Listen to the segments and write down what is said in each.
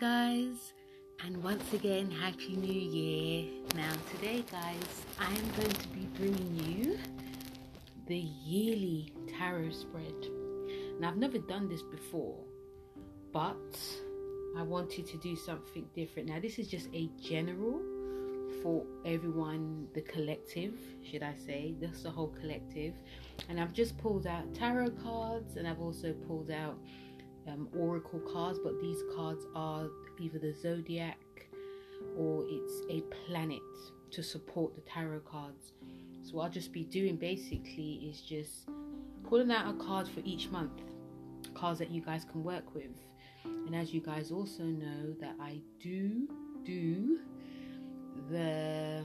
Guys, and once again, Happy New Year. Now, today, guys, I am going to be bringing you the yearly tarot spread. Now, I've never done this before, but I wanted to do something different. Now, this is just a general for everyone, the collective, should I say, that's the whole collective. And I've just pulled out tarot cards and I've also pulled out um, oracle cards, but these cards are either the zodiac or it's a planet to support the tarot cards. So, what I'll just be doing basically is just pulling out a card for each month, cards that you guys can work with. And as you guys also know, that I do do the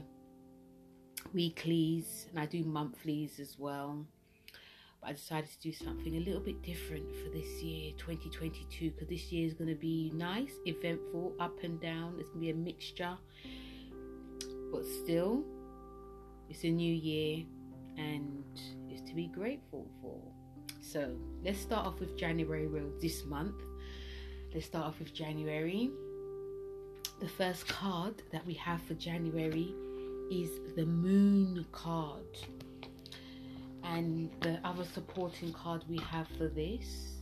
weeklies and I do monthlies as well. I decided to do something a little bit different for this year, 2022, because this year is going to be nice, eventful, up and down. It's going to be a mixture, but still, it's a new year and it's to be grateful for. So let's start off with January, well, this month. Let's start off with January. The first card that we have for January is the Moon card. And the other supporting card we have for this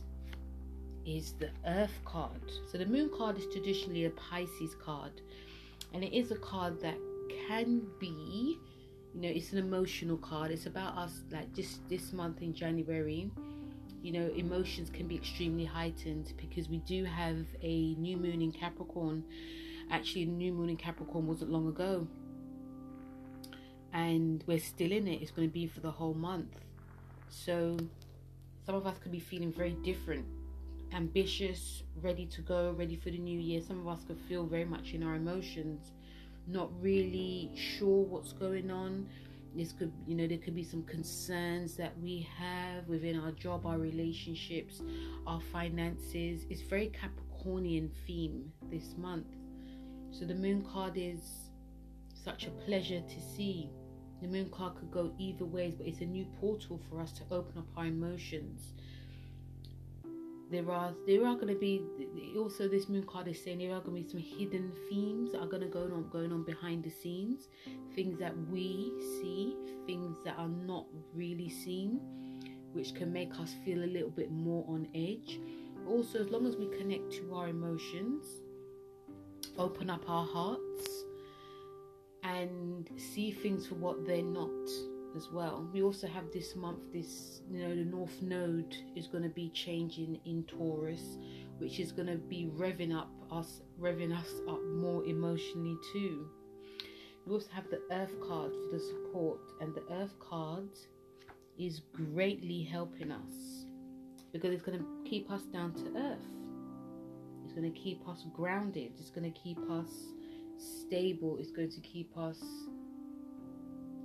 is the Earth card. So the Moon card is traditionally a Pisces card, and it is a card that can be, you know, it's an emotional card. It's about us, like just this month in January. You know, emotions can be extremely heightened because we do have a new moon in Capricorn. Actually, a new moon in Capricorn wasn't long ago and we're still in it. It's going to be for the whole month. So some of us could be feeling very different, ambitious, ready to go, ready for the new year. Some of us could feel very much in our emotions, not really sure what's going on. This could, you know, there could be some concerns that we have within our job, our relationships, our finances. It's very Capricornian theme this month. So the moon card is such a pleasure to see. The moon card could go either ways, but it's a new portal for us to open up our emotions. There are there are going to be also this moon card is saying there are going to be some hidden themes that are going to go on going on behind the scenes, things that we see, things that are not really seen, which can make us feel a little bit more on edge. Also, as long as we connect to our emotions, open up our hearts, and see things for what they're not as well. We also have this month, this you know, the North Node is going to be changing in Taurus, which is going to be revving up us, revving us up more emotionally too. We also have the Earth card for the support, and the Earth card is greatly helping us because it's going to keep us down to earth. It's going to keep us grounded. It's going to keep us stable is going to keep us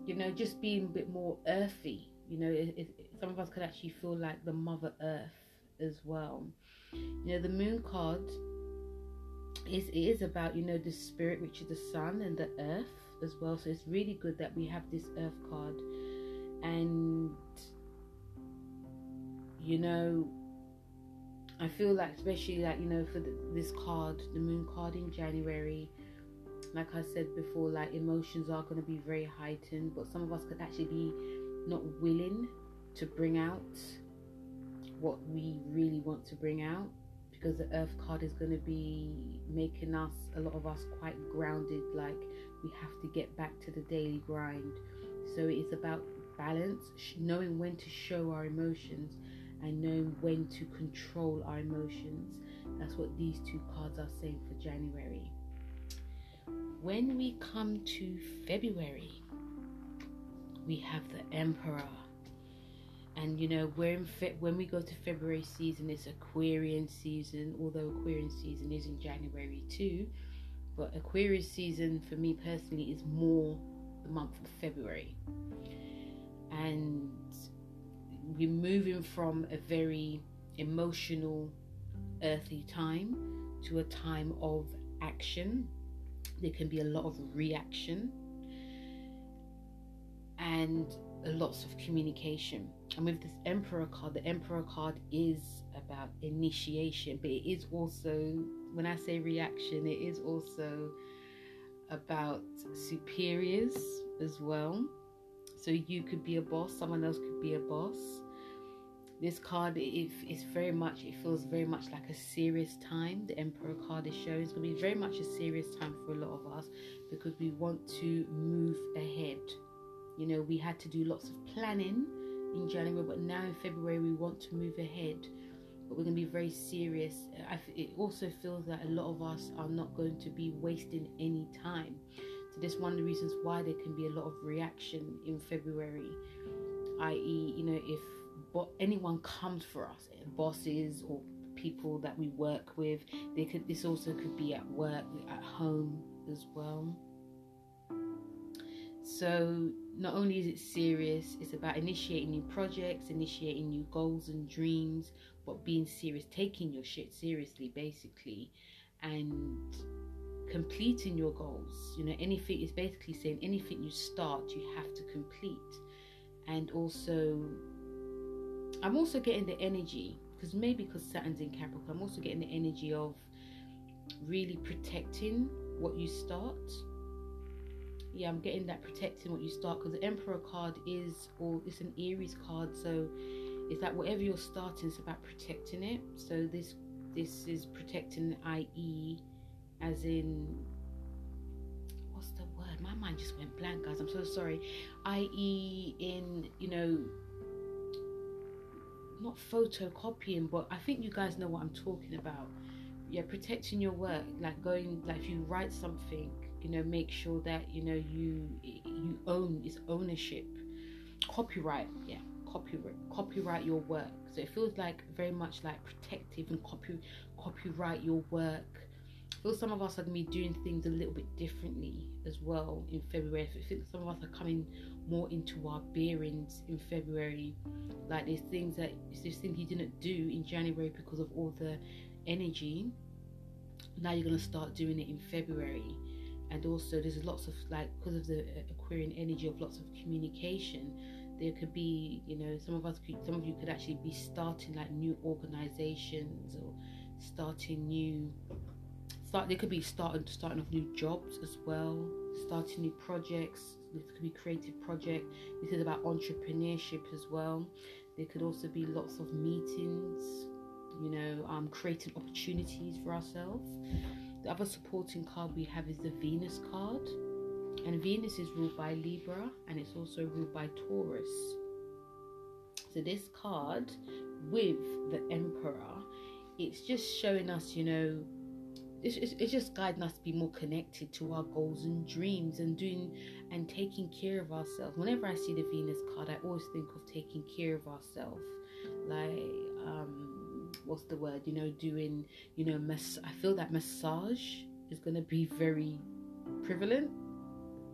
you know just being a bit more earthy. You know it, it, some of us could actually feel like the mother earth as well. You know the moon card is it is about you know the spirit which is the sun and the earth as well. So it's really good that we have this earth card. And you know i feel like especially like you know for the, this card the moon card in january like I said before, like emotions are going to be very heightened, but some of us could actually be not willing to bring out what we really want to bring out because the earth card is going to be making us a lot of us quite grounded like we have to get back to the daily grind. So it's about balance knowing when to show our emotions and knowing when to control our emotions. That's what these two cards are saying for january when we come to February, we have the Emperor. And you know, we're in Fe- when we go to February season, it's Aquarian season, although Aquarian season is in January too. But Aquarius season for me personally is more the month of February. And we're moving from a very emotional, earthy time to a time of action there can be a lot of reaction and lots of communication. And with this Emperor card, the Emperor card is about initiation, but it is also, when I say reaction, it is also about superiors as well. So you could be a boss, someone else could be a boss. This card, it is very much, it feels very much like a serious time. The Emperor card is showing it's going to be very much a serious time for a lot of us because we want to move ahead. You know, we had to do lots of planning in January, but now in February we want to move ahead. But we're going to be very serious. it also feels that a lot of us are not going to be wasting any time. So this one of the reasons why there can be a lot of reaction in February, i.e., you know, if but anyone comes for us, eh, bosses or people that we work with, they could. This also could be at work, at home as well. So not only is it serious, it's about initiating new projects, initiating new goals and dreams, but being serious, taking your shit seriously, basically, and completing your goals. You know, anything is basically saying anything you start, you have to complete. And also, I'm also getting the energy because maybe because Saturn's in Capricorn, I'm also getting the energy of really protecting what you start. Yeah i'm getting that protecting what you start because the emperor card is or it's an aries card so it's like whatever you're starting it's about protecting it. So this this is protecting i.e as in what's the word? My mind just went blank guys. I'm so sorry. I.e in you know not photocopying but i think you guys know what i'm talking about. Yeah protecting your work like going like if you write something you know make sure that you know you you own it's ownership. Copyright yeah copyright copyright your work. So it feels like very much like protective and copy copyright your work feel some of us are going to be doing things a little bit differently as well in February. I think some of us are coming more into our bearings in February. Like there's things that there's things you didn't do in January because of all the energy. Now you're going to start doing it in February and also there's lots of like because of the uh, aquarian energy of lots of communication there could be you know some of us could some of you could actually be starting like new organizations or starting new start there could be starting starting off new jobs as well starting new projects this could be creative project this is about entrepreneurship as well there could also be lots of meetings you know um creating opportunities for ourselves the other supporting card we have is the Venus card. And Venus is ruled by Libra and it's also ruled by Taurus. So this card with the Emperor, it's just showing us, you know, it's, it's, it's, just guiding us to be more connected to our goals and dreams and doing and taking care of ourselves. Whenever I see the Venus card, I always think of taking care of ourselves. Like, um, what's the word you know doing you know mas- i feel that massage is going to be very prevalent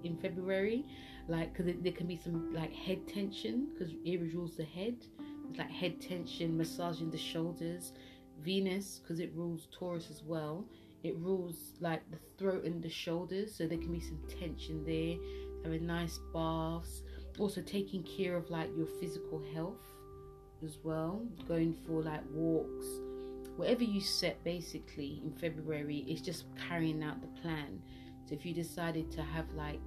in february like because there can be some like head tension because aries rules the head it's like head tension massaging the shoulders venus because it rules taurus as well it rules like the throat and the shoulders so there can be some tension there having nice baths also taking care of like your physical health as well, going for like walks, whatever you set basically in February is just carrying out the plan. So if you decided to have like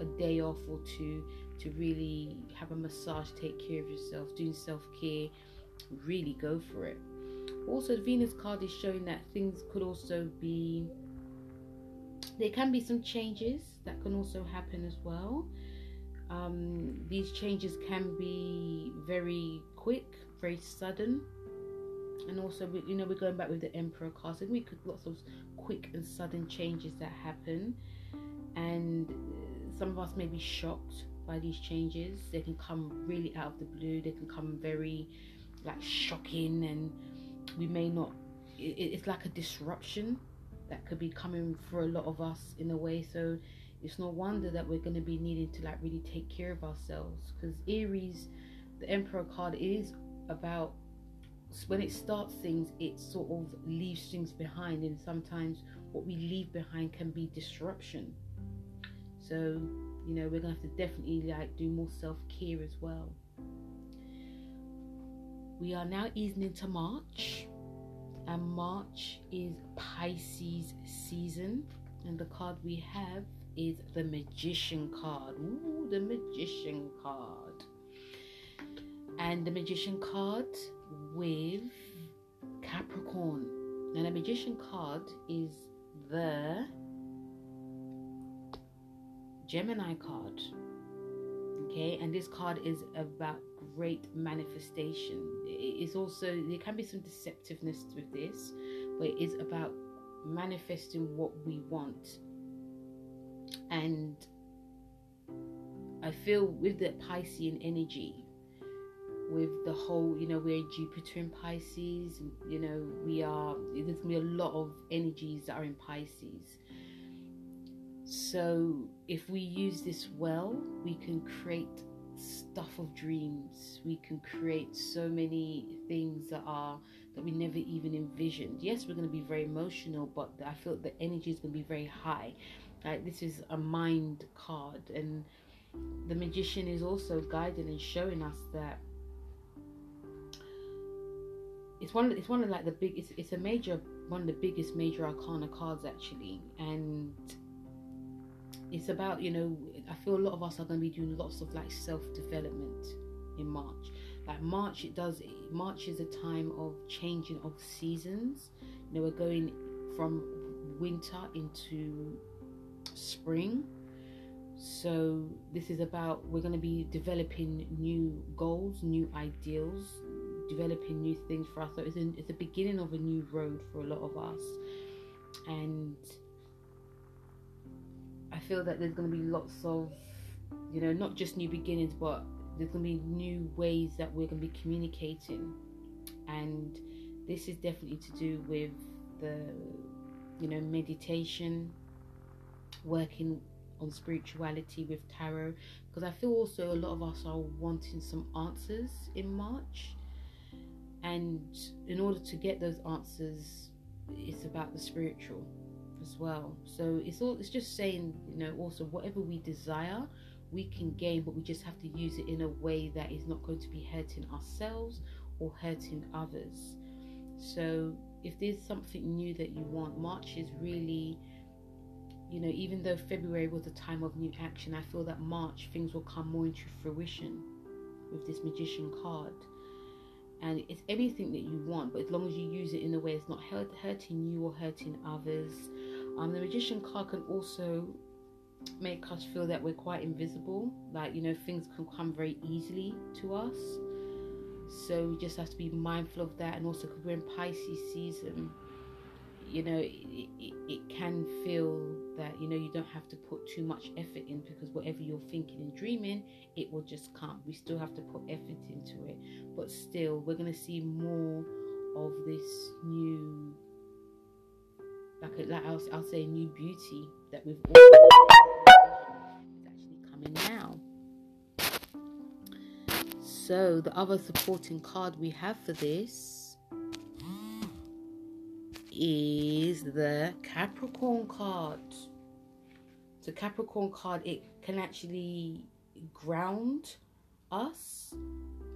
a day off or two to really have a massage, take care of yourself, doing self care, really go for it. Also, the Venus card is showing that things could also be, there can be some changes that can also happen as well. Um, these changes can be very quick, very sudden, and also we, you know we're going back with the Emperor card, and we could lots of quick and sudden changes that happen, and some of us may be shocked by these changes. They can come really out of the blue. They can come very like shocking, and we may not. It, it's like a disruption that could be coming for a lot of us in a way. So it's no wonder that we're going to be needing to like really take care of ourselves because Aries, the Emperor card, is about when it starts things, it sort of leaves things behind, and sometimes what we leave behind can be disruption. So you know, we're gonna have to definitely like do more self care as well. We are now easing into March, and March is Pisces season, and the card we have is the Magician card. Ooh, the Magician card. And the Magician card with Capricorn. Now, the Magician card is the Gemini card. Okay, and this card is about great manifestation. It's also, there can be some deceptiveness with this, but it is about manifesting what we want. And I feel with the Piscean energy, with the whole, you know, we're Jupiter in Pisces, you know, we are, there's gonna be a lot of energies that are in Pisces. So, if we use this well, we can create stuff of dreams. We can create so many things that are that we never even envisioned. Yes, we're going to be very emotional, but I feel the energy is going to be very high. Like this is a mind card, and the magician is also guiding and showing us that it's one. It's one of like the big. It's, it's a major one of the biggest major arcana cards actually, and it's about you know i feel a lot of us are going to be doing lots of like self-development in march. Like march it does march is a time of changing of seasons. You know we're going from winter into spring. So this is about we're going to be developing new goals new ideals developing new things for us so it's, in, it's the beginning of a new road for a lot of us. And I feel that there's going to be lots of, you know, not just new beginnings, but there's going to be new ways that we're going to be communicating. And this is definitely to do with the, you know, meditation, working on spirituality with tarot. Because I feel also a lot of us are wanting some answers in March. And in order to get those answers, it's about the spiritual as well. So it's all it's just saying, you know, also whatever we desire, we can gain, but we just have to use it in a way that is not going to be hurting ourselves or hurting others. So if there's something new that you want, March is really you know, even though February was a time of new action, I feel that March things will come more into fruition with this magician card. And it's everything that you want, but as long as you use it in a way it's not hurt, hurting you or hurting others, um, the magician card can also make us feel that we're quite invisible. Like, you know, things can come very easily to us. So we just have to be mindful of that. And also, because we're in Pisces season, you know, it, it, it, can feel that, you know, you don't have to put too much effort in because whatever you're thinking and dreaming, it will just come. We still have to put effort into it. But still, we're to see more of this new like, a, like I'll, I'll say new beauty that we've actually coming now. So the other supporting card we have for this is the Capricorn card. So Capricorn card it can actually ground us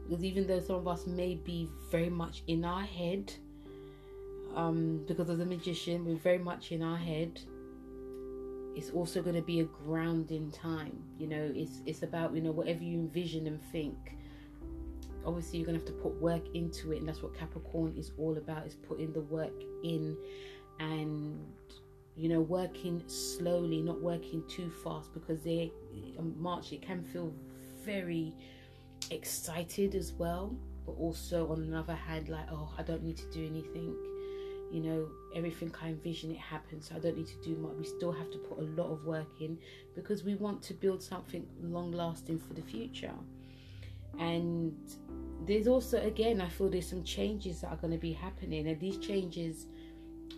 because even though some of us may be very much in our head um, because of the magician, we're very much in our head. It's also going to be a grounding time. You know, it's it's about you know whatever you envision and think. Obviously, you're going to have to put work into it, and that's what Capricorn is all about: is putting the work in, and you know, working slowly, not working too fast, because they March it can feel very excited as well, but also on another hand, like oh, I don't need to do anything you know everything I envision it happens so I don't need to do much. We still have to put a lot of work in because we want to build something long lasting for the future. And there's also again I feel there's some changes that are going to be happening and these changes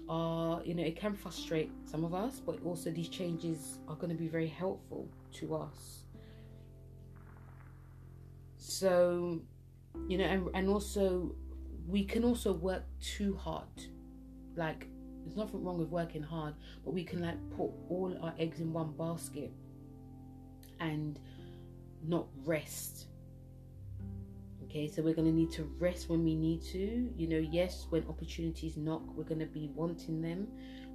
are you know it can frustrate some of us but also these changes are going to be very helpful to us. So you know and, and also we can also work too hard like there's nothing wrong with working hard, but we can like put all our eggs in one basket and not rest. Okay, so we're going to need to rest when we need to. You know, yes, when opportunities knock, we're going to be wanting them,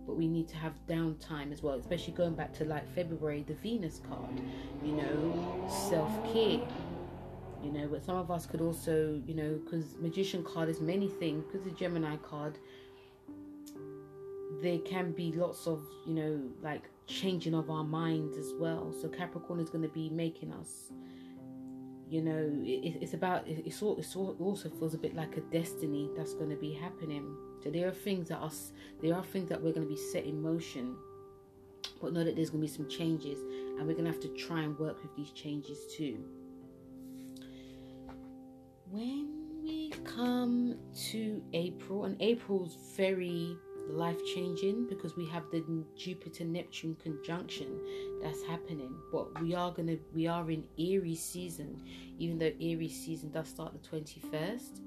but we need to have downtime as well, especially going back to like February, the Venus card, you know, self care. You know, but some of us could also, you know, because Magician card is many things, because the Gemini card, there can be lots of, you know, like changing of our minds as well. So Capricorn is going to be making us you know it, it's about it's, all, it's all, also feels a bit like a destiny that's going to be happening so there are things that us there are things that we're going to be set in motion but know that there's going to be some changes and we're going to have to try and work with these changes too when we come to april and april's very life changing because we have the Jupiter Neptune conjunction that's happening. But we are gonna we are in Aries season, even though Aries season does start the 21st.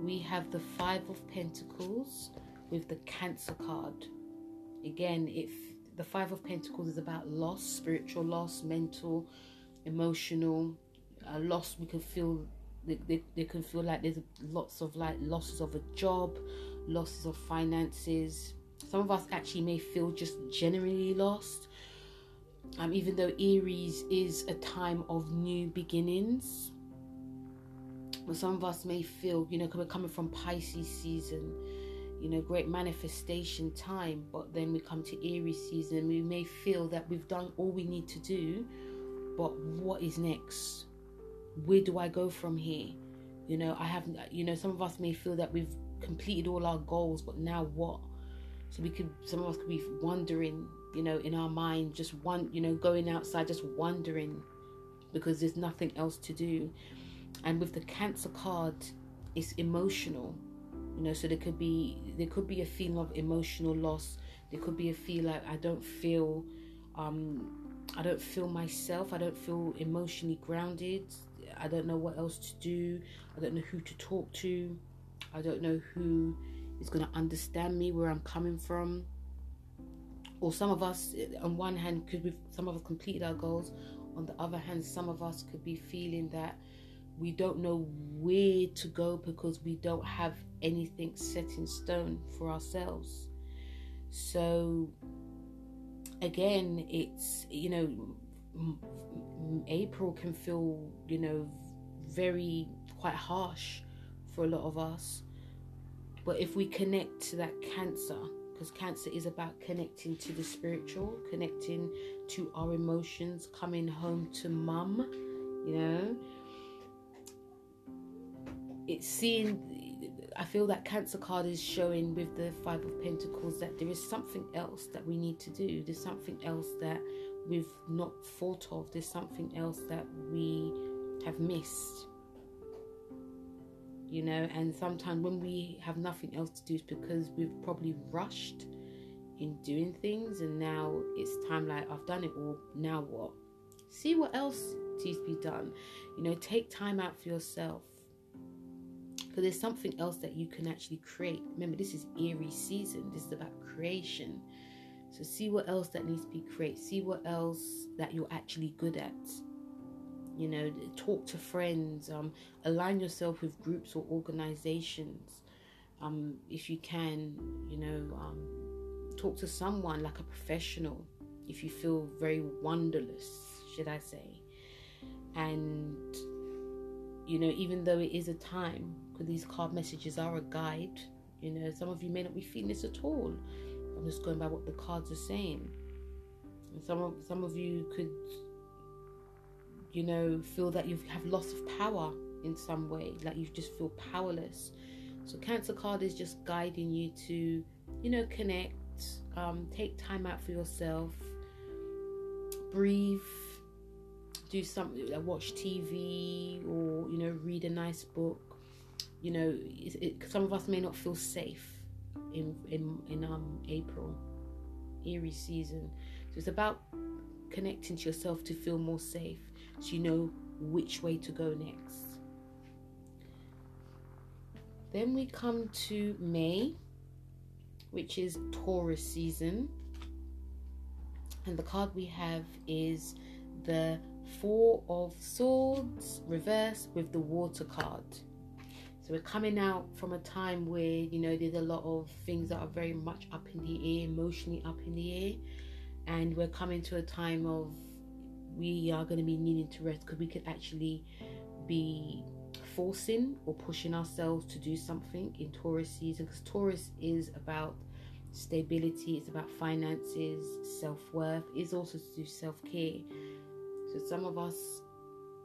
We have the Five of Pentacles with the Cancer card. Again, if the Five of Pentacles is about loss, spiritual loss, mental, emotional loss, we can feel they, they, they can feel like there's lots of like losses of a job losses of finances. Some of us actually may feel just generally lost. Um, even though Aries is a time of new beginnings, but some of us may feel, you know, we're coming from Pisces season, you know, great manifestation time, but then we come to Aries season, we may feel that we've done all we need to do, but what is next? Where do I go from here? You know, I haven't, you know, some of us may feel that we've completed all our goals, but now what? So we could, some of us could be wondering, you know, in our mind, just one, you know, going outside, just wondering because there's nothing else to do. And with the Cancer card, it's emotional, you know. So there could be there could be a feeling of emotional loss. There could be a feel like I don't feel, um, I don't feel myself. I don't feel emotionally grounded. I don't know what else to do. I don't know who to talk to. I don't know who is going to understand me, where I'm coming from. Or some of us, on one hand, could be some of us completed our goals. On the other hand, some of us could be feeling that we don't know where to go because we don't have anything set in stone for ourselves. So, again, it's, you know, April can feel, you know, very quite harsh for a lot of us. But if we connect to that cancer, because cancer is about connecting to the spiritual, connecting to our emotions, coming home to mum, you know, it's seeing. I feel that Cancer card is showing with the Five of Pentacles that there is something else that we need to do. There's something else that we've not thought of. There's something else that we have missed you know and sometimes when we have nothing else to do it's because we've probably rushed in doing things and now it's time like i've done it all now what? See what else needs to be done. You know take time out for yourself. Because there's something else that you can actually create. Remember this is Aries season. This is about creation. So see what else that needs to be created. See what else that you're actually good at you know talk to friends um, align yourself with groups or organizations um, if you can you know um, talk to someone like a professional if you feel very wonderless should i say. And you know even though it is a time because these card messages are a guide you know some of you may not be feeling this at all. I'm just going by what the cards are saying. And some of some of you could you know, feel that you have loss of power in some way, like you just feel powerless. So, Cancer card is just guiding you to, you know, connect, um, take time out for yourself, breathe, do something, like watch TV, or you know, read a nice book. You know, it, it, some of us may not feel safe in in in um April, Aries season. So it's about connecting to yourself to feel more safe so you know which way to go next. Then we come to May, which is Taurus season. And the card we have is the Four of Swords reverse with the Water card. So we're coming out from a time where you know there's a lot of things that are very much up in the air, emotionally up in the air, and we're coming to a time of we are going to be needing to rest because we could actually be forcing or pushing ourselves to do something in Taurus season because Taurus is about stability, it's about finances, self worth, it's also to do self care. So, some of us,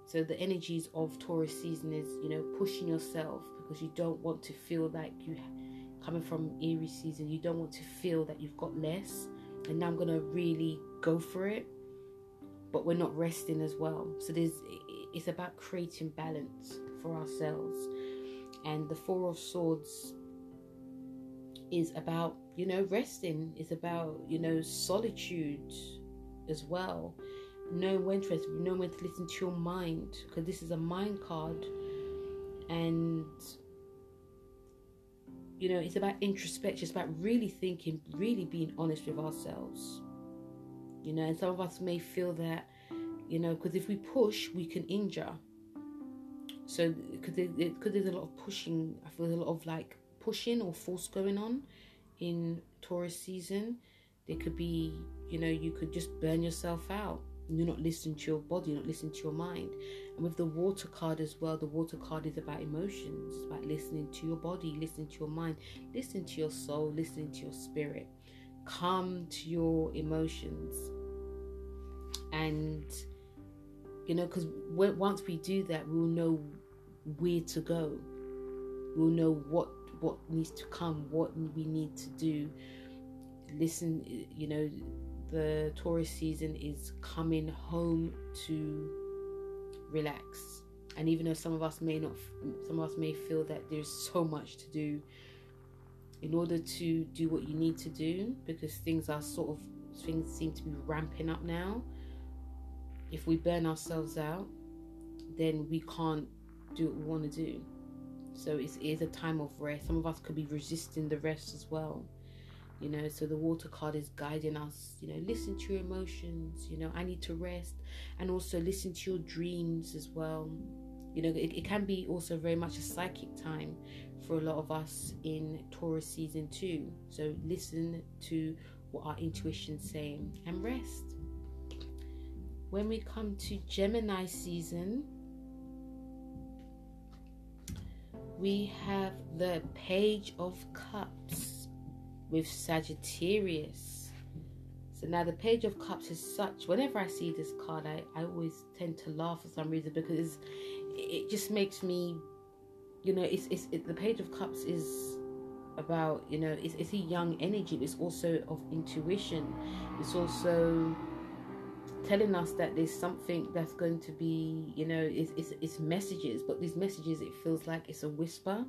so the energies of Taurus season is, you know, pushing yourself because you don't want to feel like you, coming from Aries season, you don't want to feel that you've got less. And now I'm going to really go for it. But we're not resting as well. So, there's, it's about creating balance for ourselves. And the Four of Swords is about, you know, resting, is about, you know, solitude as well. Knowing when to rest, knowing when to listen to your mind, because this is a mind card. And, you know, it's about introspection, it's about really thinking, really being honest with ourselves. You know, and some of us may feel that, you know, because if we push, we can injure so because there's a lot of pushing, I feel a lot of like pushing or force going on in Taurus season. There could be, you know, you could just burn yourself out. You're not listening to your body, you're not listening to your mind. And with the water card as well, the water card is about emotions, about listening to your body, listening to your mind, listening to your soul, listening to your spirit. Come to your emotions. And you know, because once we do that, we'll know where to go. We'll know what what needs to come, what we need to do. Listen, you know, the Taurus season is coming home to relax. And even though some of us may not, some of us may feel that there's so much to do, in order to do what you need to do, because things are sort of things seem to be ramping up now. If we burn ourselves out, then we can't do what we want to do. So it is a time of rest. Some of us could be resisting the rest as well. You know, so the water card is guiding us, you know, listen to your emotions, you know, I need to rest and also listen to your dreams as well. You know, it, it can be also very much a psychic time for a lot of us in Taurus season two. So listen to what our intuition's saying and rest. When we come to Gemini season, we have the Page of Cups with Sagittarius. So now the Page of Cups is such, whenever I see this card, I, I always tend to laugh for some reason because it just makes me, you know, it's, it's it, the Page of Cups is about, you know, it's, it's a young energy, it's also of intuition. It's also telling us that there's something that's going to be, you know, it's, it's, it's messages, but these messages, it feels like it's a whisper.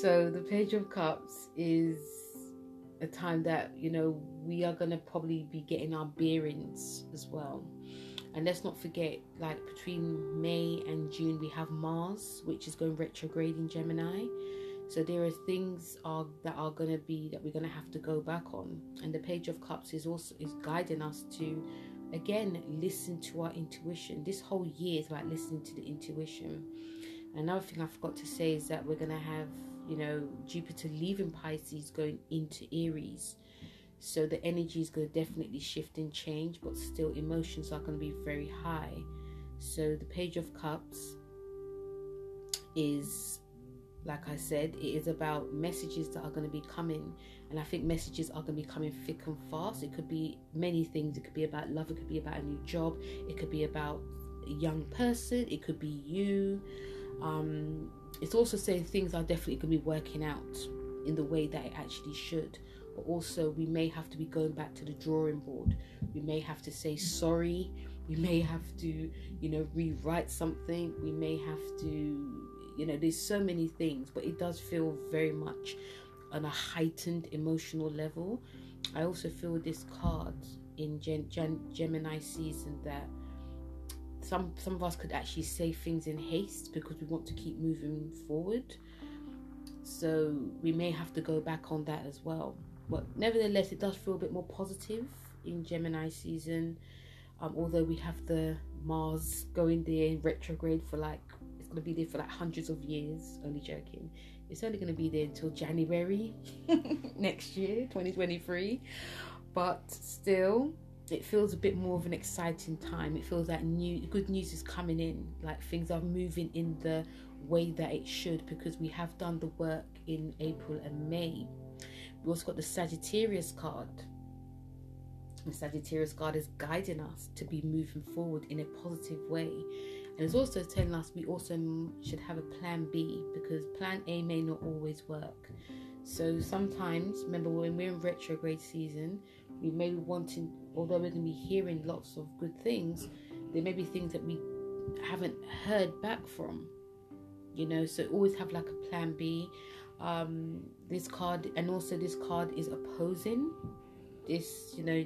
So the Page of Cups is a time that, you know, we are going to probably be getting our bearings as well. And let's not forget, like between May and June, we have Mars, which is going retrograde in Gemini. So there are things are that are going to be that we're going to have to go back on, and the Page of Cups is also is guiding us to, again, listen to our intuition. This whole year is about listening to the intuition. Another thing I forgot to say is that we're going to have, you know, Jupiter leaving Pisces going into Aries. So the energy is going to definitely shift and change, but still emotions are going to be very high. So the Page of Cups is like I said, it is about messages that are going to be coming. And I think messages are going to be coming thick and fast. It could be many things. It could be about love. It could be about a new job. It could be about a young person. It could be you. Um, it's also saying things are definitely going to be working out in the way that it actually should. But also, we may have to be going back to the drawing board. We may have to say sorry. We may have to, you know, rewrite something. We may have to you know there's so many things but it does feel very much on a heightened emotional level i also feel this card in Gen- Gen- gemini season that some some of us could actually say things in haste because we want to keep moving forward so we may have to go back on that as well but nevertheless it does feel a bit more positive in gemini season Um, although we have the Mars going there in retrograde for like it's gonna be there for like hundreds of years. Only joking. It's only gonna be there until January next year, 2023. But still, it feels a bit more of an exciting time. It feels like new good news is coming in, like things are moving in the way that it should because we have done the work in April and May. We also got the Sagittarius card. The Sagittarius card is guiding us to be moving forward in a positive way. And it's also telling us we also should have a plan B because plan A may not always work. So sometimes, remember when we're in retrograde season, we may be wanting, although we're going to be hearing lots of good things, there may be things that we haven't heard back from. You know, so always have like a plan B. Um, this card, and also this card is opposing this, you know,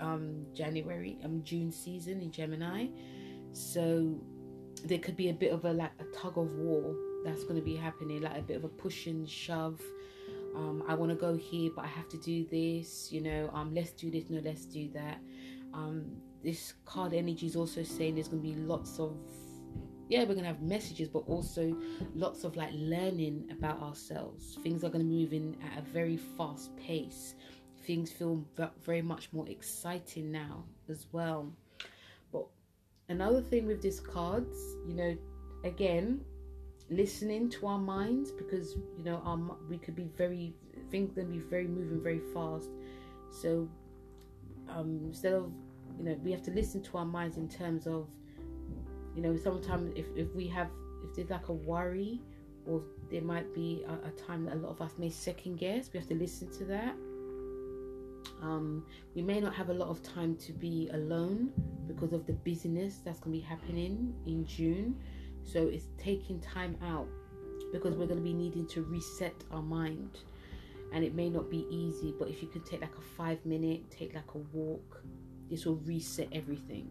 um, January, um, June season in Gemini. So there could be a bit of a like a tug of war that's going to be happening, like a bit of a push and shove um, I want to go here, but I have to do this, you know, um, let's do this, no, let's do that. Um, this card energy is also saying there's going to be lots of, yeah, we're going to have messages, but also lots of like learning about ourselves. Things are going to move in at a very fast pace. Things feel very much more exciting now as well. But another thing with these cards, you know, again, listening to our minds because you know we could be very things can be very moving very fast so um instead of you know we have to listen to our minds in terms of you know sometimes if, if we have if there's like a worry or there might be a, a time that a lot of us may second guess we have to listen to that um, we may not have a lot of time to be alone because of the busyness that's going to be happening in June. So it's taking time out because we're going to be needing to reset our mind. And it may not be easy, but if you can take like a five minute, take like a walk, this will reset everything.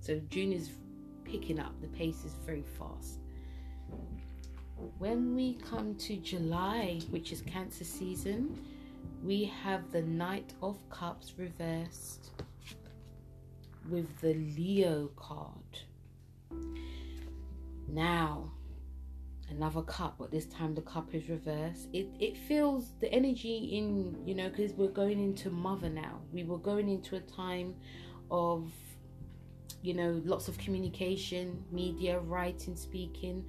So June is picking up, the pace is very fast. When we come to July, which is Cancer season, we have the Knight of Cups reversed with the Leo card. Now, another cup, but this time the cup is reversed. It it feels the energy in you know because we're going into mother now. We were going into a time of you know lots of communication, media, writing, speaking,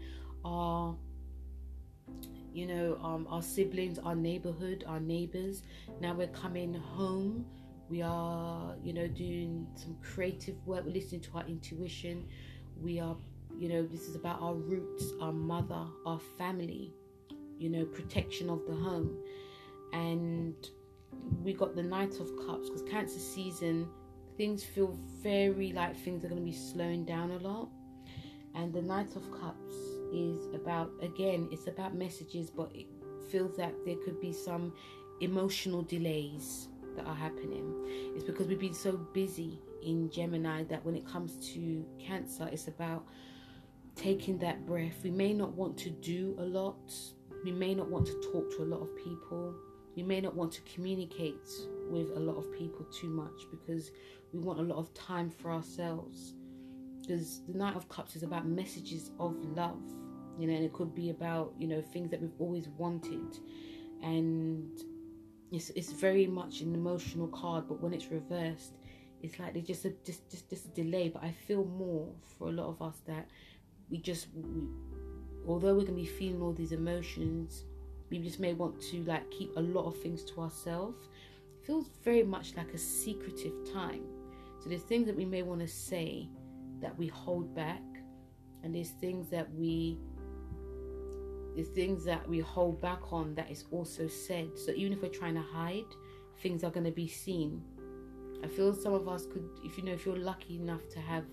our you know um, our siblings, our neighborhood, our neighbors. Now we're coming home. We are you know doing some creative work. We're listening to our intuition. We are you know, this is about our roots, our mother, our family, you know, protection of the home. And we got the Knight of Cups because Cancer season, things feel very like things are going to be slowing down a lot. And the Knight of Cups is about, again, it's about messages, but it feels that there could be some emotional delays that are happening. It's because we've been so busy in Gemini that when it comes to Cancer, it's about taking that breath. We may not want to do a lot. We may not want to talk to a lot of people. We may not want to communicate with a lot of people too much because we want a lot of time for ourselves. Because the Knight of Cups is about messages of love, you know, and it could be about, you know, things that we've always wanted. And it's, it's very much an emotional card, but when it's reversed, it's like there's just a just, just just delay. But I feel more for a lot of us that we just we, although we're gonna be feeling all these emotions we just may want to like keep a lot of things to ourselves feels very much like a secretive time so there's things that we may want to say that we hold back and there's things that we there's things that we hold back on that is also said so even if we're trying to hide things are going to be seen i feel some of us could if you know if you're lucky enough to have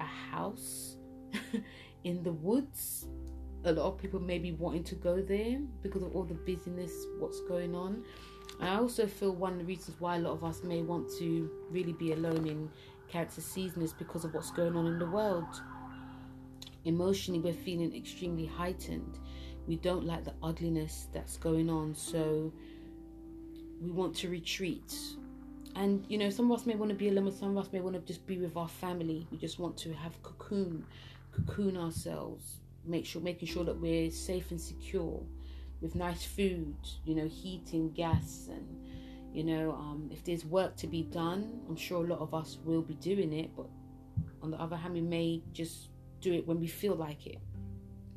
a house in the woods. A lot of people may be wanting to go there because of all the busyness, what's going on. I also feel one of the reasons why a lot of us may want to really be alone in Cancer season is because of what's going on in the world. Emotionally, we're feeling extremely heightened. We don't like the ugliness that's going on, so we want to retreat. and you know some of us may want to be alone some of us may want to just be with our family we just want to have cocoon cocoon ourselves make sure making sure that we're safe and secure with nice food you know heating gas and you know um, if there's work to be done i'm sure a lot of us will be doing it but on the other hand we may just do it when we feel like it.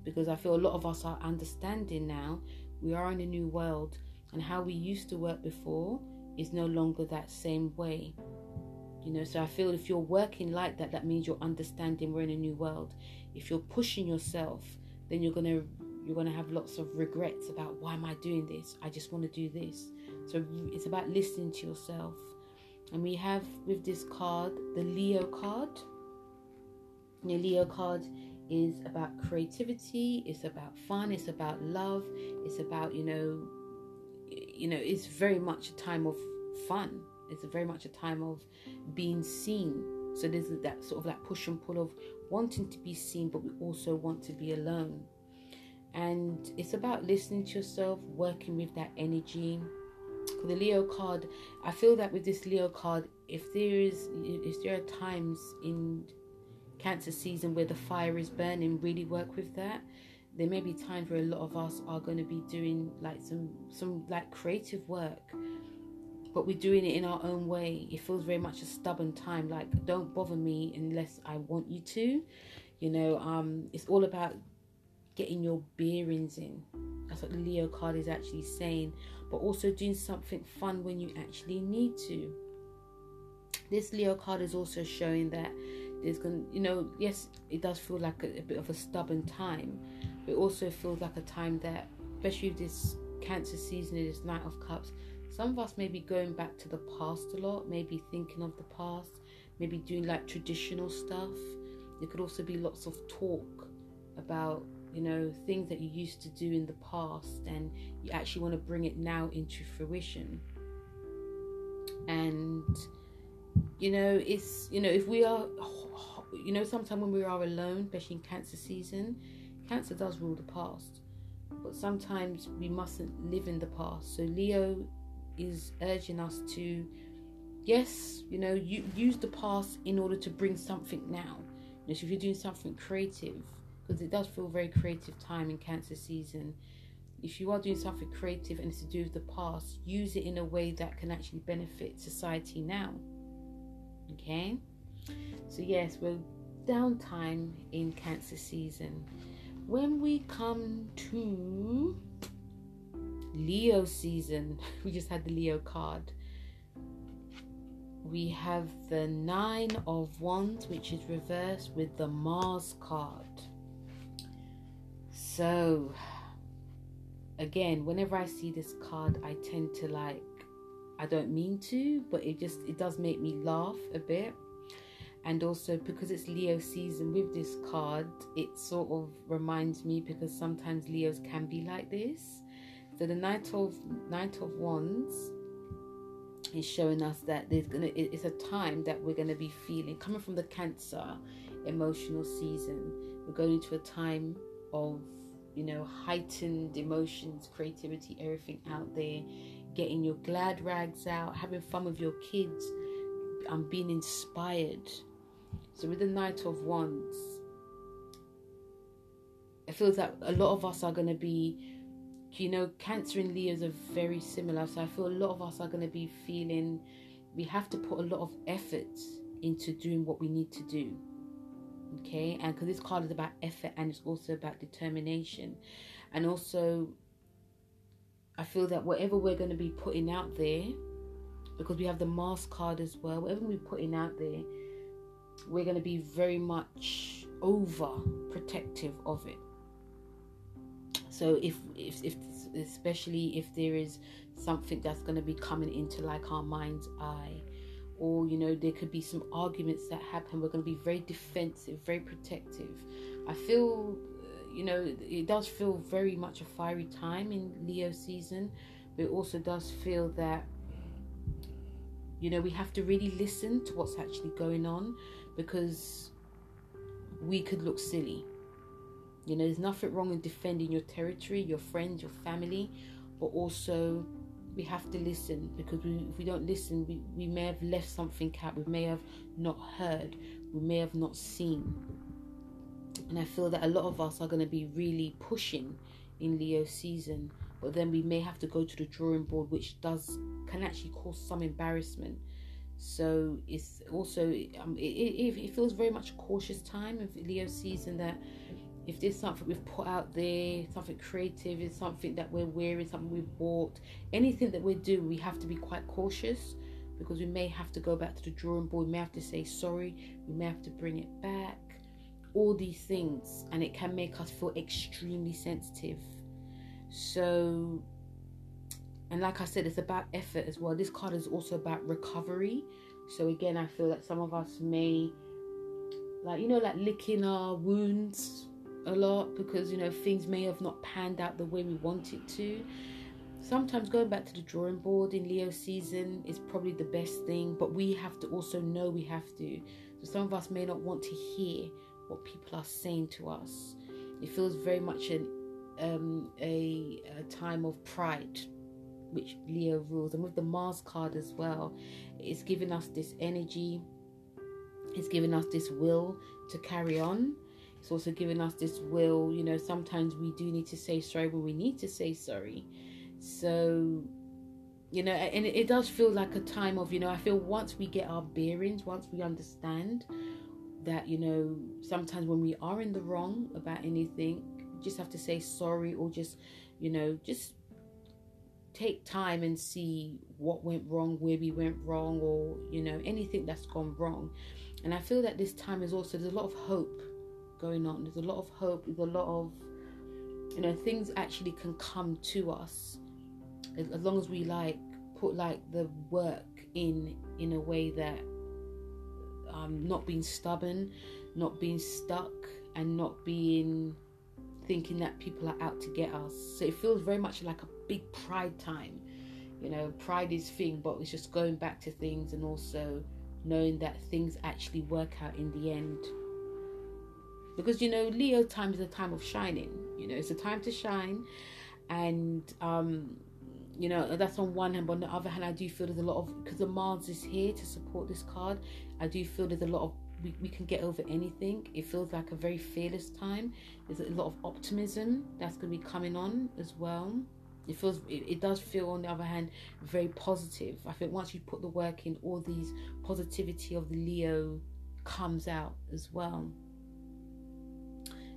Because i feel a lot of us are understanding now we are in a new world and how we used to work before is no longer that same way. You know so i feel if you're working like that that means you're understanding we're in a new world. If you're pushing yourself then you're going to you're going to have lots of regrets about why am i doing this? I just want to do this. So it's about listening to yourself. And we have with this card the leo card. The leo card is about creativity it's about fun it's about love it's about you know you know it's very much a time of fun. It's very much a time of being seen. So there's that sort of that push and pull of wanting to be seen but we also want to be alone and it's about listening to yourself working with that energy. For the leo card i feel that with this leo card if there is if there are times in cancer season where the fire is burning really work with that. There may be times where a lot of us are going to be doing like some some like creative work but we're doing it in our own way. It feels very much a stubborn time like don't bother me unless i want you to. You know um it's all about getting your bearings in. That's what the leo card is actually saying. But also doing something fun when you actually need to. This leo card is also showing that there's going to you know yes it does feel like a, a, bit of a stubborn time but it also feels like a time that especially with this cancer season and this knight of cups some of us may be going back to the past a lot maybe thinking of the past maybe doing like traditional stuff. There could also be lots of talk about you know things that you used to do in the past and you actually want to bring it now into fruition. And you know it's you know if we are you know sometimes when we are alone especially in cancer season cancer does rule the past. But sometimes we mustn't live in the past. So leo is urging us to yes you know you use the past in order to bring something now. You know, so if you're doing something creative because it does feel very creative time in cancer season if you are doing something creative and it's to do with the past use it in a way that can actually benefit society now Okay, so yes, we're downtime in Cancer season. When we come to Leo season, we just had the Leo card. We have the Nine of Wands, which is reversed with the Mars card. So, again, whenever I see this card, I tend to like I don't mean to, but it just it does make me laugh a bit. And also because it's Leo season with this card, it sort of reminds me because sometimes Leos can be like this. So the Knight of Knight of Wands is showing us that there's gonna it's a time that we're gonna be feeling coming from the Cancer emotional season. We're going into a time of you know heightened emotions, creativity, everything out there getting your glad rags out, having fun with your kids, and being inspired. So, with the Knight of Wands, it feels like a lot of us are going to be, you know, Cancer and Leos are very similar. So, I feel a lot of us are going to be feeling we have to put a lot of effort into doing what we need to do. Okay, and because this card is about effort and it's also about determination, and also I feel that whatever we're going to be putting out there, because we have the Mars card as well, whatever we're putting out there, we're going to be very much over protective of it. So if, if, if especially if there is something that's going to be coming into like our mind's eye, or you know there could be some arguments that happen, we're going to be very defensive, very protective. I feel uh, you know, it does feel very much a fiery time in Leo season, but it also does feel that, you know, we have to really listen to what's actually going on because we could look silly. You know, there's nothing wrong in defending your territory, your friends, your family, but also we have to listen because we, if we don't listen, we, we may have left something out, we may have not heard, we may have not seen. And I feel that a lot of us are going to be really pushing in Leo season, but then we may have to go to the drawing board, which does can actually cause some embarrassment. So it's also um, it, it, it feels very much cautious time of Leo season that if there's something we've put out there, something creative, it's something that we're wearing, something we've bought, anything that we do, we have to be quite cautious because we may have to go back to the drawing board, we may have to say sorry, we may have to bring it back, all these things, and it can make us feel extremely sensitive. So, and like I said, it's about effort as well. This card is also about recovery. So, again, I feel that some of us may, like, you know, like licking our wounds a lot because you know things may have not panned out the way we want it to. Sometimes going back to the drawing board in Leo season is probably the best thing, but we have to also know we have to. So some of us may not want to hear what people are saying to us. It feels very much an um, a, a time of pride, which Leo rules, and with the Mars card as well, it's giving us this energy. It's giving us this will to carry on it's also giving us this will you know sometimes we do need to say sorry when we need to say sorry. So you know and it, it does feel like a time of you know i feel once we get our bearings once we understand that you know sometimes when we are in the wrong about anything just have to say sorry or just you know just take time and see what went wrong where we went wrong or you know anything that's gone wrong. And i feel that this time is also there's a lot of hope going on. There's a lot of hope. There's a lot of, you know, things actually can come to us as, long as we like put like the work in in a way that um, not being stubborn, not being stuck, and not being thinking that people are out to get us. So it feels very much like a big pride time. You know, pride is thing, but it's just going back to things and also knowing that things actually work out in the end because you know leo time is a time of shining you know it's a time to shine. And um you know that's on one hand but on the other hand i do feel there's a lot of because the mars is here to support this card i do feel there's a lot of we, we can get over anything. It feels like a very fearless time. There's a lot of optimism that's going to be coming on as well. It feels it, it, does feel on the other hand very positive. I think once you put the work in all these positivity of the leo comes out as well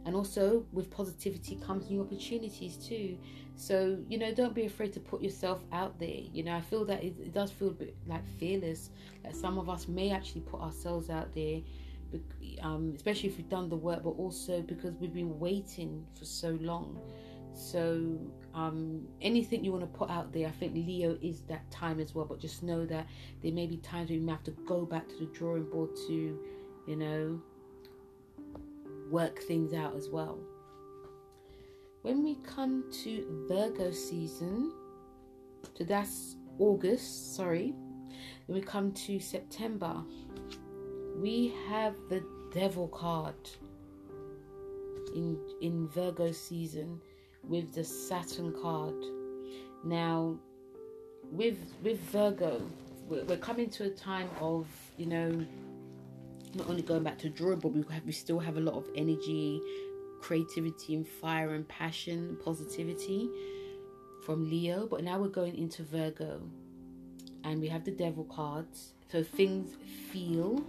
and also with positivity comes new opportunities too. So you know don't be afraid to put yourself out there. You know i feel that it, it does feel a bit like fearless that some of us may actually put ourselves out there um, especially if we've done the work but also because we've been waiting for so long. So um, anything you want to put out there i think leo is that time as well but just know that there may be times where you may have to go back to the drawing board to you know work things out as well. When we come to Virgo season, so that's August, sorry. When we come to September, we have the Devil card in in Virgo season with the Saturn card. Now, with with Virgo, we're, we're coming to a time of you know not only going back to drawing but we have we still have a lot of energy, creativity, and fire and passion, positivity from Leo. But now we're going into Virgo, and we have the Devil cards. So things feel,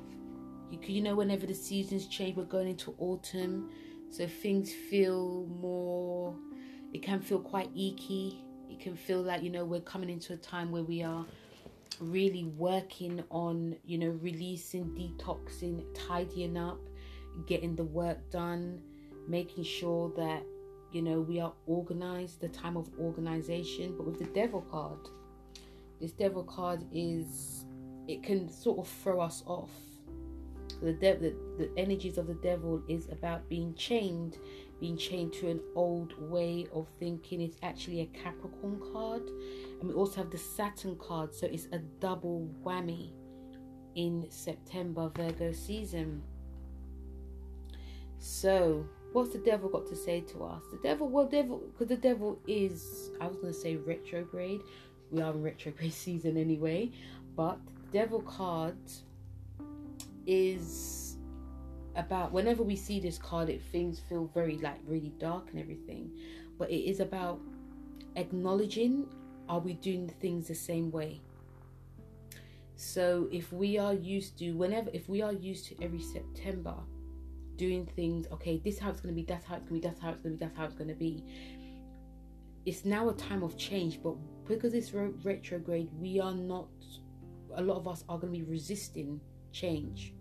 you, you know, whenever the seasons change, we're going into autumn, so things feel more. It can feel quite icky. It can feel like you know we're coming into a time where we are really working on, you know, releasing, detoxing, tidying up, getting the work done, making sure that, you know, we are organized, the time of organization. But with the devil card, this devil card is, it can sort of throw us off. The, de- the, the energies of the devil is about being chained being chained to an old way of thinking. It's actually a Capricorn card. And we also have the Saturn card. So it's a double whammy in September Virgo season. So, what's the devil got to say to us? The devil, well, devil, because the devil is, I was going to say retrograde, we are in retrograde season anyway. But Devil card is about whenever we see this card, it things feel very like really dark and everything. But it is about acknowledging are we doing things the same way? So if we are used to whenever if we are used to every September doing things, okay, this how it's gonna be, that's how it's gonna be, that's how it's gonna be, that's how it's gonna be. It's now a time of change, but because it's retrograde, we are not a lot of us are gonna be resisting change.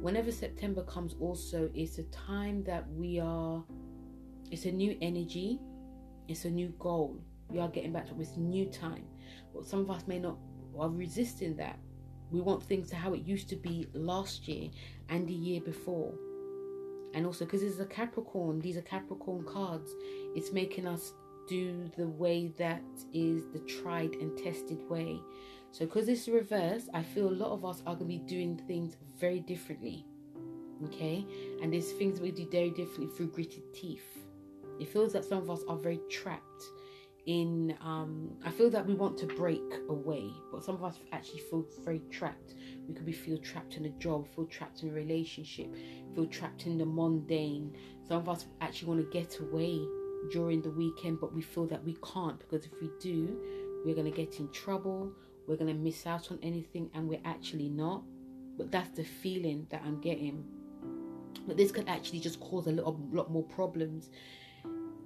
Whenever September comes also, it's a time that we are it's a new energy, it's a new goal. We are getting back to this new time. But some of us may not are resisting that. We want things to how it used to be last year and the year before. And also because it's a Capricorn, these are Capricorn cards, it's making us do the way that is the tried and tested way. So because it's reverse, I feel a lot of us are going to be doing things very differently. Okay? And there's things we do very differently through gritted teeth. It feels that some of us are very trapped in um i feel that we want to break away but some of us actually feel very trapped we could be feel trapped in a job feel trapped in a relationship feel trapped in the mundane some of us actually want to get away during the weekend but we feel that we can't because if we do we're going to get in trouble we're going to miss out on anything and we're actually not. But that's the feeling that i'm getting. But this could actually just cause a little lot more problems.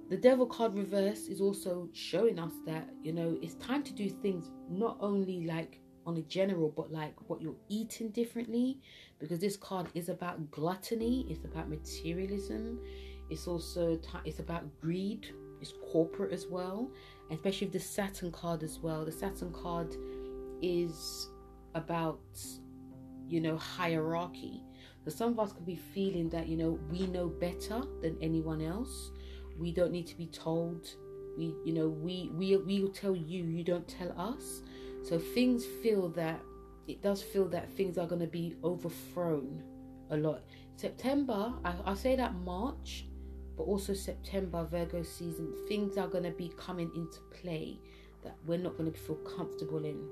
The devil card reverse is also showing us that you know it's time to do things not only like on a general but like what you're eating differently. Because this card is about gluttony it's about materialism it's also it's about greed it's corporate as well especially with the saturn card as well. The saturn card is about you know hierarchy. So some of us could be feeling that you know we know better than anyone else. We don't need to be told. We you know we we we will tell you you don't tell us. So things feel that it does feel that things are going to be overthrown a lot. September I, i say that march but also september virgo season things are going to be coming into play that we're not going to feel comfortable in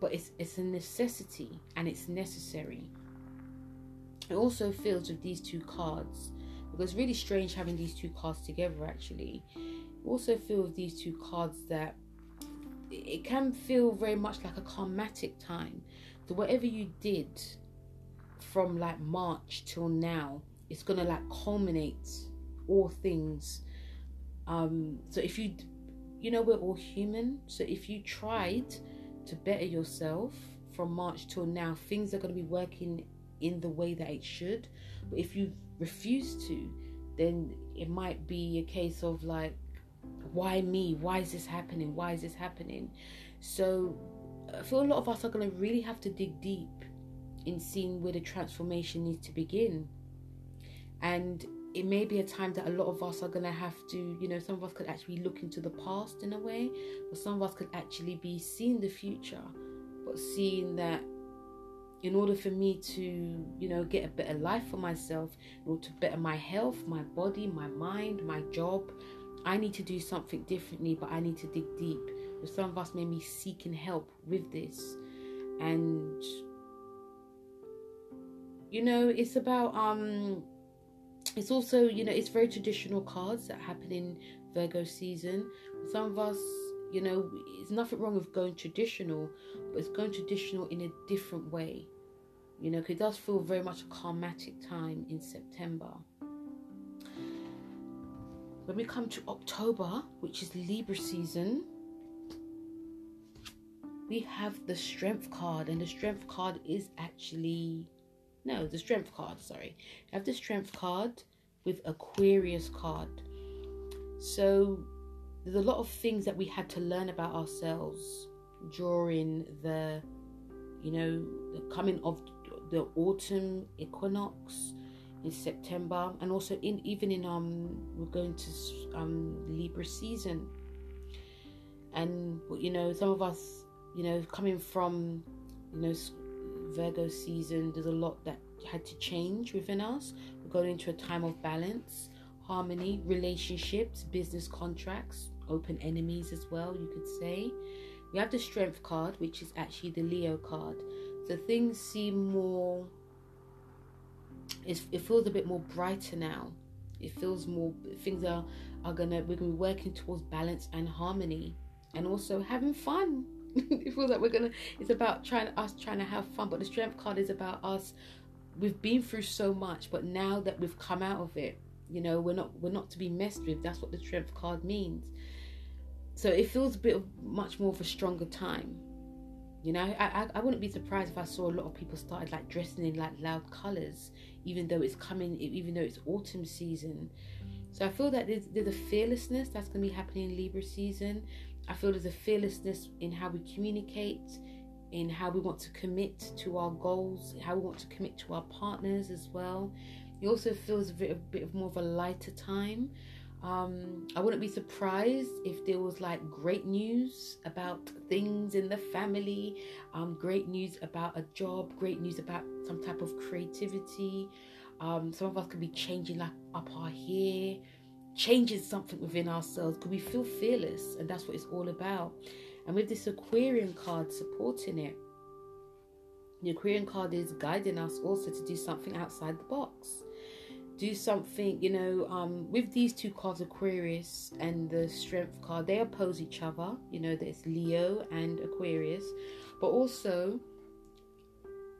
but it's it's a necessity and it's necessary. It also feels with these two cards because it's really strange having these two cards together actually. Also feel with these two cards that it can feel very much like a karmatic time. So whatever you did from like march till now it's gonna like culminate all things. Um so if you you know we're all human. So if you tried to better yourself from march till now things are going to be working in the way that it should but if you refuse to, then it might be a case of like, why me? Why is this happening? Why is this happening? So I feel a lot of us are going to really have to dig deep in seeing where the transformation needs to begin. And it may be a time that a lot of us are going to have to, you know, some of us could actually look into the past in a way, but some of us could actually be seeing the future, but seeing that in order for me to you know get a better life for myself in order to better my health my body my mind my job i need to do something differently but i need to dig deep. But some of us may be seeking help with this and you know it's about um it's also you know it's very traditional cards that happen in virgo season some of us you know, it's nothing wrong with going traditional, but it's going traditional in a different way. You know, because it does feel very much a karmatic time in September. When we come to October, which is Libra season, we have the Strength card, and the Strength card is actually no, the Strength card. Sorry, I have the Strength card with Aquarius card. So there's a lot of things that we had to learn about ourselves during the you know the coming of the autumn equinox in September and also in even in um we're going to um Libra season and you know some of us you know coming from you know Virgo season there's a lot that had to change within us we're going into a time of balance harmony relationships business contracts open enemies as well, you could say. We have the Strength card, which is actually the Leo card. So things seem more. it feels a bit more brighter now. It feels more. Things are are gonna. We're gonna be working towards balance and harmony, and also having fun. it feels like we're gonna. It's about trying us trying to have fun, but the Strength card is about us. We've been through so much, but now that we've come out of it, you know, we're not we're not to be messed with. That's what the Strength card means. So it feels a bit of much more of a stronger time. You know, I, I, I wouldn't be surprised if I saw a lot of people started like dressing in like loud colors, even though it's coming, even though it's autumn season. So I feel that there's, there's a fearlessness that's going to be happening in Libra season. I feel there's a fearlessness in how we communicate, in how we want to commit to our goals, how we want to commit to our partners as well. It also feels a bit, a bit of more of a lighter time um, I wouldn't be surprised if there was like great news about things in the family, um, great news about a job, great news about some type of creativity. Um, some of us could be changing like up our hair, changing something within ourselves. Could we feel fearless? And that's what it's all about. And with this Aquarian card supporting it, the Aquarian card is guiding us also to do something outside the box do something you know um, with these two cards aquarius and the strength card they oppose each other you know there's leo and aquarius but also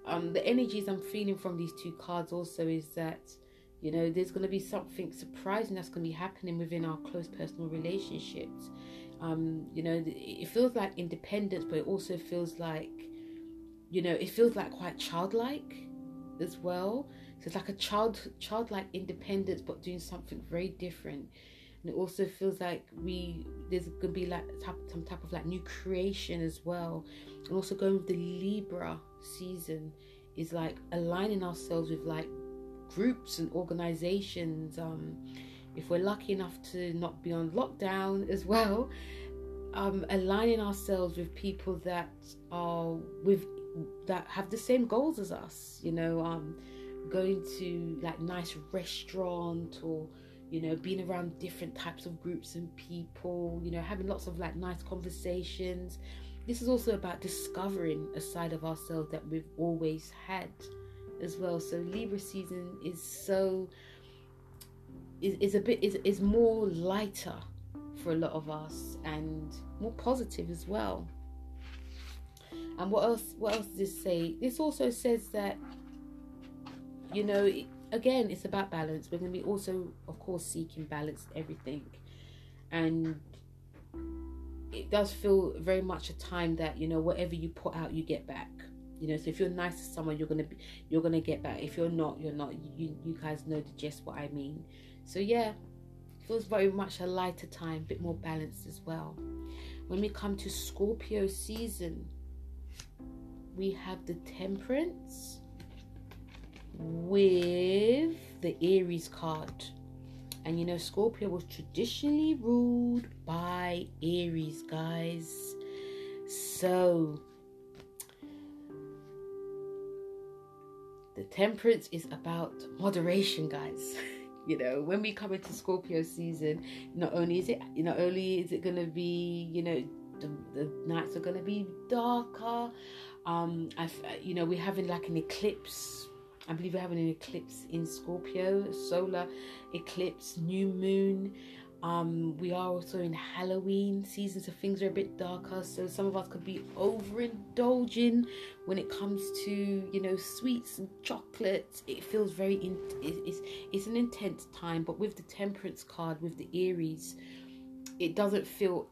um, the energies i'm feeling from these two cards also is that you know there's going to be something surprising that's going to be happening within our close personal relationships um, you know it feels like independence but it also feels like you know it feels like quite childlike as well so it's like a child childlike independence but doing something very different. And it also feels like we there's gonna be like some type of like new creation as well. And also going with the Libra season is like aligning ourselves with like groups and organizations. Um if we're lucky enough to not be on lockdown as well, um, aligning ourselves with people that are with that have the same goals as us, you know, um, going to like nice restaurant or you know being around different types of groups and people you know having lots of like nice conversations this is also about discovering a side of ourselves that we've always had as well so libra season is so is, is a bit is, is more lighter for a lot of us and more positive as well and what else what else does this say this also says that you know, again, it's about balance. We're going to be also, of course, seeking balance everything. And it does feel very much a time that, you know, whatever you put out, you get back. You know, so if you're nice to someone, you're gonna be, you're gonna get back. If you're not, you're not. You you guys know the gist what I mean. So yeah, feels very much a lighter time, a bit more balanced as well. When we come to Scorpio season, we have the Temperance, with the Aries card. And you know, Scorpio was traditionally ruled by Aries, guys. So, the temperance is about moderation, guys. you know, when we come into Scorpio season, not only is it, not only is it to be, you know, the, the nights are to be darker. Um, I've, you know, we're having like an eclipse I believe we're having an eclipse in Scorpio, solar eclipse, new moon. Um, we are also in Halloween season, so things are a bit darker. So some of us could be overindulging when it comes to you know sweets and chocolates. It feels very in, it's it's an intense time. But with the Temperance card, with the Aries, it doesn't feel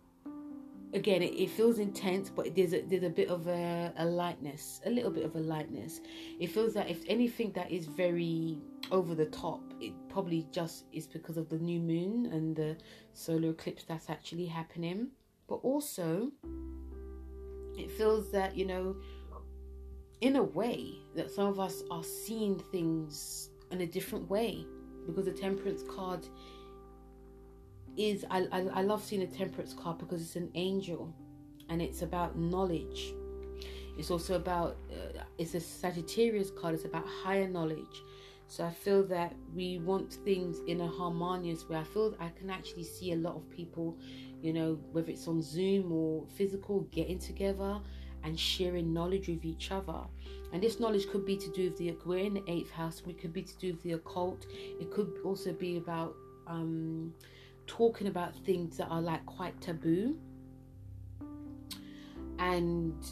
again it, it, feels intense but there's a, there's a bit of a, a lightness a little bit of a lightness it feels that if anything that is very over the top it probably just is because of the new moon and the solar eclipse that's actually happening. But also it feels that you know in a way that some of us are seeing things in a different way because the temperance card is I, I, I love seeing the temperance card because it's an angel and it's about knowledge. It's also about uh, it's a sagittarius card. It's about higher knowledge So I feel that we want things in a harmonious way. I feel I can actually see a lot of people, you know, whether it's on Zoom or physical, getting together and sharing knowledge with each other. And this knowledge could be to do with the we're in the eighth house. We could be to do with the occult. It could also be about um, talking about things that are like quite taboo. And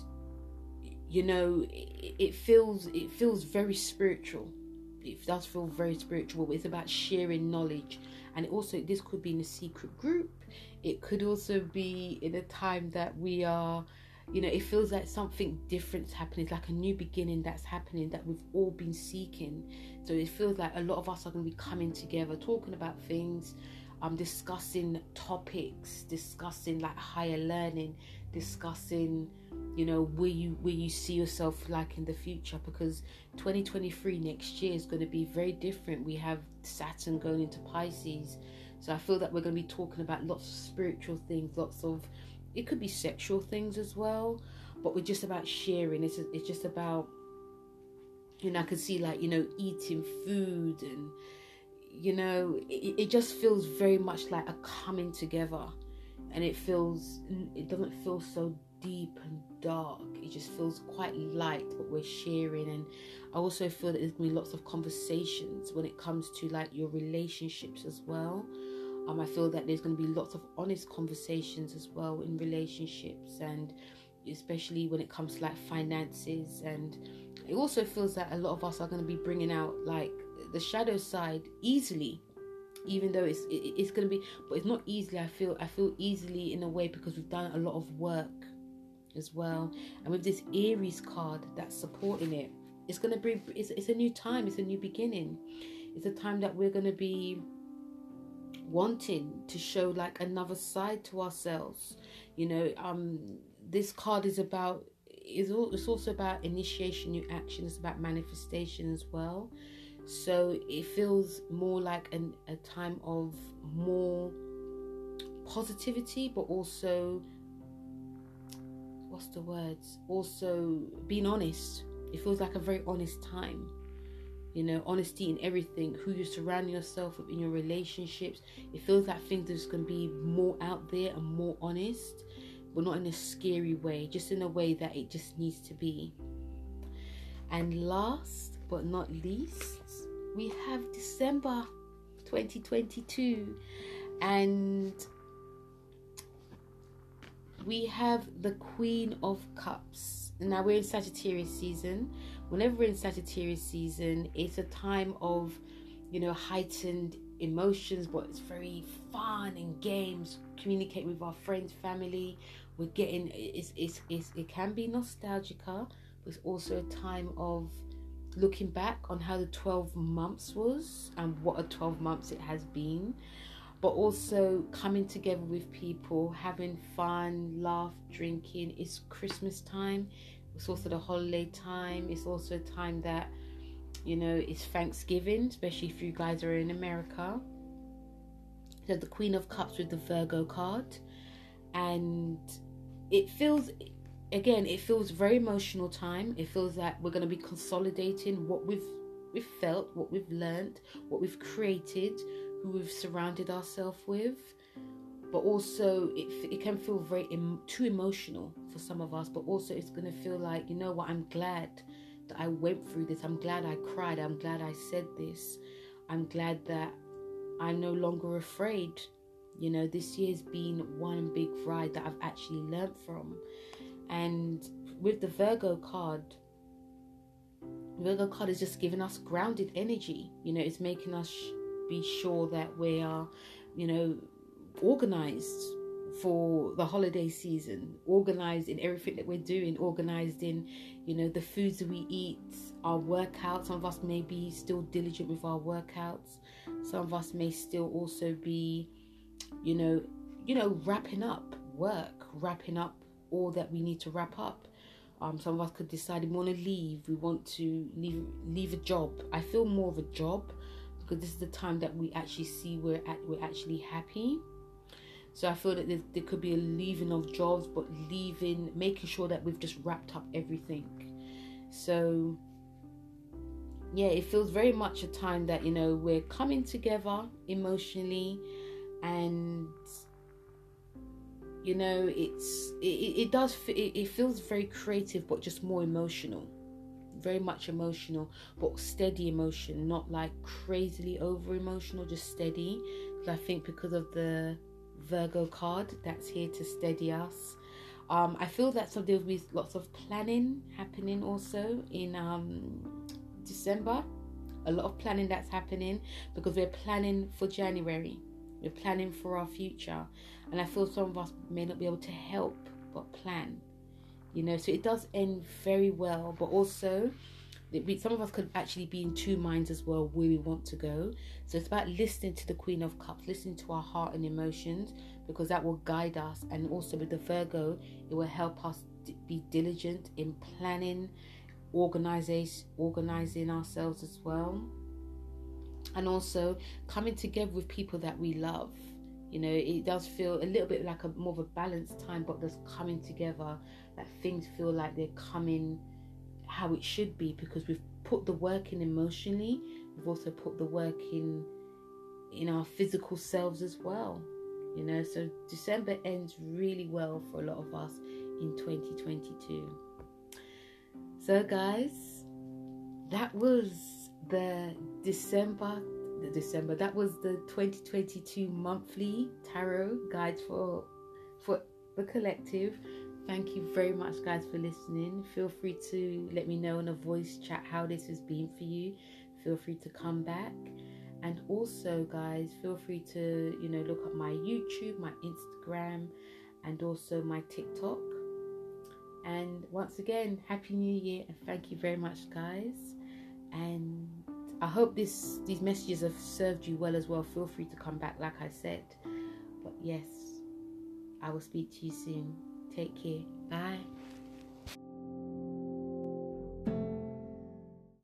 you know, it, it feels it feels very spiritual it does feel very spiritual. It's about sharing knowledge, and also this could be in a secret group. It could also be in a time that we are, you know, it feels like something different's happening. It's like a new beginning that's happening that we've all been seeking. So it feels like a lot of us are going to be coming together, talking about things, um, discussing topics, discussing like higher learning, discussing you know where you where you see yourself like in the future? Because 2023 next year is going to be very different. We have saturn going into pisces. So i feel that we're going to be talking about lots of spiritual things lots of it could be sexual things as well but we're just about sharing. It's, it's just about you know i can see like you know eating food and you know it, it just feels very much like a coming together. And it feels it doesn't feel so deep and dark. It just feels quite light what we're sharing, and I also feel that there's gonna be lots of conversations when it comes to like your relationships as well. Um, I feel that there's going to be lots of honest conversations as well in relationships, and especially when it comes to like finances. And it also feels that a lot of us are going to be bringing out like the shadow side easily even though it's it, it's going to be but it's not easily i feel i feel easily in a way because we've done a lot of work as well. And with this Aries card that's supporting it, it's going to be, it's, it's a new time, it's a new beginning. It's a time that we're going to be wanting to show like another side to ourselves. You know, um, this card is about, is it's also about initiation, new action, it's about manifestation as well. So it feels more like an, a time of more positivity, but also what's the words? Also being honest. It feels like a very honest time. You know, honesty in everything, who you're surrounding yourself with in your relationships. It feels like things are going to be more out there and more honest, but not in a scary way, just in a way that it just needs to be. And last but not least, we have December 2022. And we have the Queen of Cups. Now we're in Sagittarius season. Whenever we're in Sagittarius season, it's a time of, you know, heightened emotions, but it's very fun and games. Communicate with our friends, family. We're getting it's it's, it's it can be nostalgica, but it's also a time of looking back on how the 12 months was and what a 12 months it has been but also coming together with people, having fun, laugh, drinking. It's Christmas time. It's also the holiday time. It's also a time that, you know, it's Thanksgiving, especially if you guys are in America. So the Queen of Cups with the Virgo card. And it feels again, it feels very emotional time. It feels like we're gonna be consolidating what we've we've felt, what we've learned, what we've created, who we've surrounded ourselves with but also it, it can feel very Im- too emotional for some of us but also it's going to feel like you know what i'm glad that i went through this. I'm glad i cried. I'm glad i said this. I'm glad that i'm no longer afraid. You know this year's been one big ride that i've actually learned from. And with the virgo card virgo card is just giving us grounded energy. You know it's making us be sure that we are, you know, organized for the holiday season, organized in everything that we're doing, organized in, you know, the foods that we eat, our workouts. Some of us may be still diligent with our workouts. Some of us may still also be, you know, you know, wrapping up work, wrapping up all that we need to wrap up. Um, some of us could decide we want to leave. We want to leave leave a job. I feel more of a job because this is the time that we actually see we're at we're actually happy. So i feel that there, there could be a leaving of jobs but leaving making sure that we've just wrapped up everything. So yeah, it feels very much a time that you know we're coming together emotionally, and you know it's it, it does it, it feels very creative, but just more emotional, very much emotional, but steady emotion, not like crazily over emotional, just steady. Because I think because of the Virgo card that's here to steady us. Um, I feel that so there will be lots of planning happening also in um, December. A lot of planning that's happening because we're planning for January. We're planning for our future. And I feel some of us may not be able to help but plan. You know, so it does end very well, but also some of us could actually be in two minds as well where we want to go. So it's about listening to the Queen of Cups, listening to our heart and emotions, because that will guide us. And also with the Virgo, it will help us be diligent in planning, organizing, organizing ourselves as well, and also coming together with people that we love. You know, it does feel a little bit like a more of a balanced time, but there's coming together that things feel like they're coming how it should be because we've put the work in emotionally, we've also put the work in in our physical selves as well. You know, so December ends really well for a lot of us in 2022. So, guys, that was the December, the December, that was the 2022 monthly tarot guides for for the collective. Thank you very much, guys, for listening. Feel free to let me know in a voice chat how this has been for you. Feel free to come back. And also, guys, feel free to, you know, look at my YouTube, my Instagram, and also my TikTok. And once again, Happy New Year and thank you very much, guys. And I hope this these messages have served you well as well. Feel free to come back, like I said. But yes, I will speak to you soon. Take care. Bye.